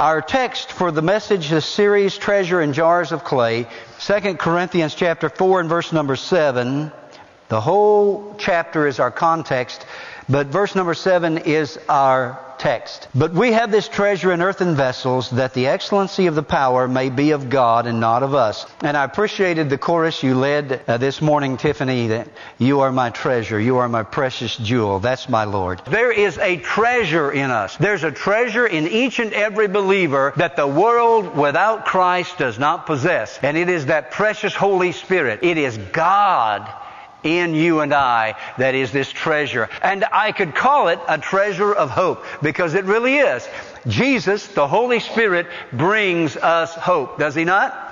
Our text for the message, the series, Treasure in Jars of Clay, 2 Corinthians chapter 4 and verse number 7. The whole chapter is our context, but verse number 7 is our text. But we have this treasure in earthen vessels that the excellency of the power may be of God and not of us. And I appreciated the chorus you led uh, this morning, Tiffany, that you are my treasure. You are my precious jewel. That's my Lord. There is a treasure in us. There's a treasure in each and every believer that the world without Christ does not possess. And it is that precious Holy Spirit. It is God in you and I that is this treasure. And I could call it a treasure of hope because it really is. Jesus, the Holy Spirit, brings us hope, does He not?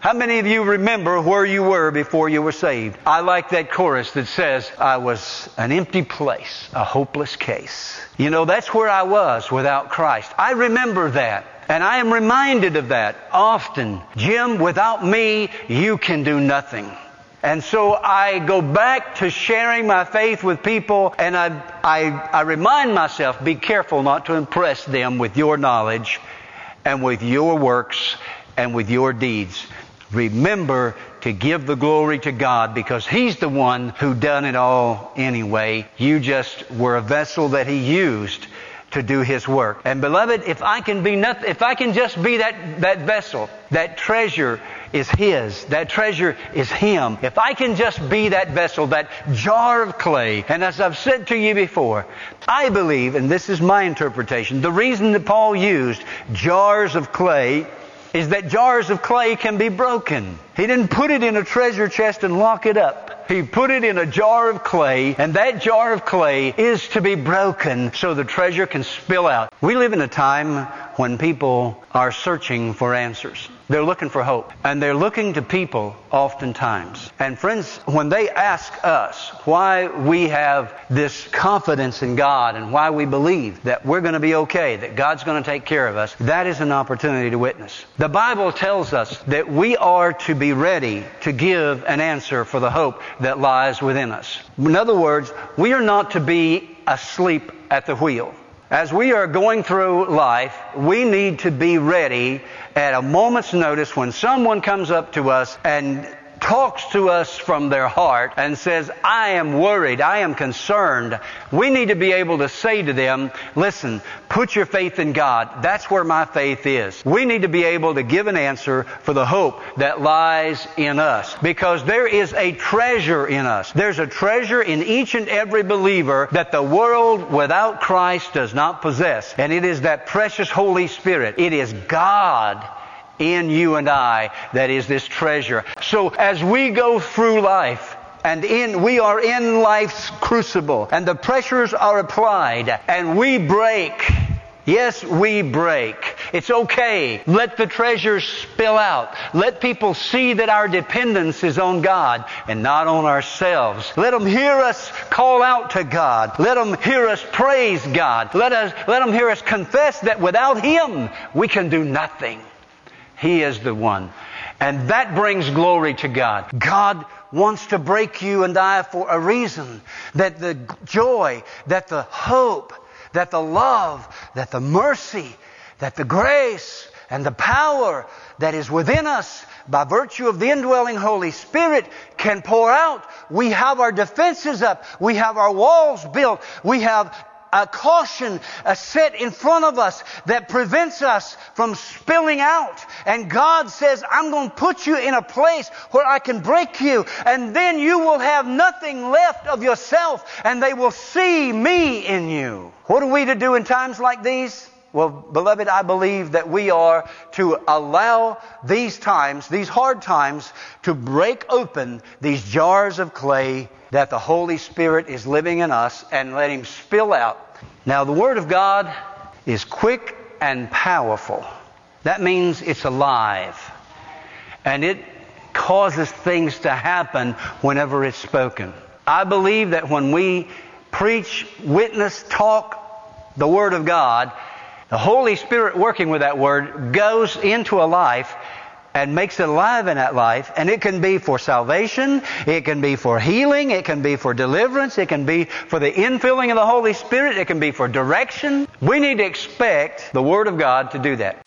How many of you remember where you were before you were saved? I like that chorus that says, I was an empty place, a hopeless case. You know, that's where I was without Christ. I remember that. And I am reminded of that often. Jim, without me, you can do nothing. And so I go back to sharing my faith with people and I, I, I, remind myself, be careful not to impress them with your knowledge and with your works and with your deeds. Remember to give the glory to God because He's the one who done it all anyway. You just were a vessel that He used to do His work. And beloved, if I can be nothing, if I can just be that, that vessel, that treasure is His. That treasure is Him. If I can just be that vessel, that jar of clay, and as I've said to you before, I believe, and this is my interpretation, the reason that Paul used jars of clay is that jars of clay can be broken. He didn't put it in a treasure chest and lock it up. He put it in a jar of clay, and that jar of clay is to be broken so the treasure can spill out. We live in a time when people are searching for answers. They're looking for hope. And they're looking to people oftentimes. And friends, when they ask us why we have this confidence in God and why we believe that we're going to be okay, that God's going to take care of us, that is an opportunity to witness. The Bible tells us that we are to be ready to give an answer for the hope that lies within us. In other words, we are not to be asleep at the wheel. As we are going through life, we need to be ready at a moment's notice when someone comes up to us and talks to us from their heart and says, I am worried, I am concerned, we need to be able to say to them, listen, put your faith in God. That's where my faith is. We need to be able to give an answer for the hope that lies in us. Because there is a treasure in us. There's a treasure in each and every believer that the world without Christ does not possess. And it is that precious Holy Spirit. It is God in you and I that is this treasure. So as we go through life, and in, we are in life's crucible, and the pressures are applied, and we break. Yes, we break. It's okay. Let the treasures spill out. Let people see that our dependence is on God and not on ourselves. Let them hear us call out to God. Let them hear us praise God. Let us, let them hear us confess that without Him we can do nothing. He is the one. And that brings glory to God. God wants to break you and I for a reason. That the joy, that the hope, that the love, that the mercy, that the grace and the power that is within us by virtue of the indwelling Holy Spirit can pour out. We have our defenses up. We have our walls built. We have a caution a set in front of us that prevents us from spilling out. And God says, I'm going to put you in a place where I can break you and then you will have nothing left of yourself and they will see me in you. What are we to do in times like these? Well, beloved, I believe that we are to allow these times, these hard times, to break open these jars of clay that the Holy Spirit is living in us and let Him spill out. Now, the Word of God is quick and powerful. That means it's alive. And it causes things to happen whenever it's spoken. I believe that when we preach, witness, talk the Word of God, the Holy Spirit working with that Word goes into a life and makes it alive in that life. And it can be for salvation, it can be for healing, it can be for deliverance, it can be for the infilling of the Holy Spirit, it can be for direction. We need to expect the Word of God to do that.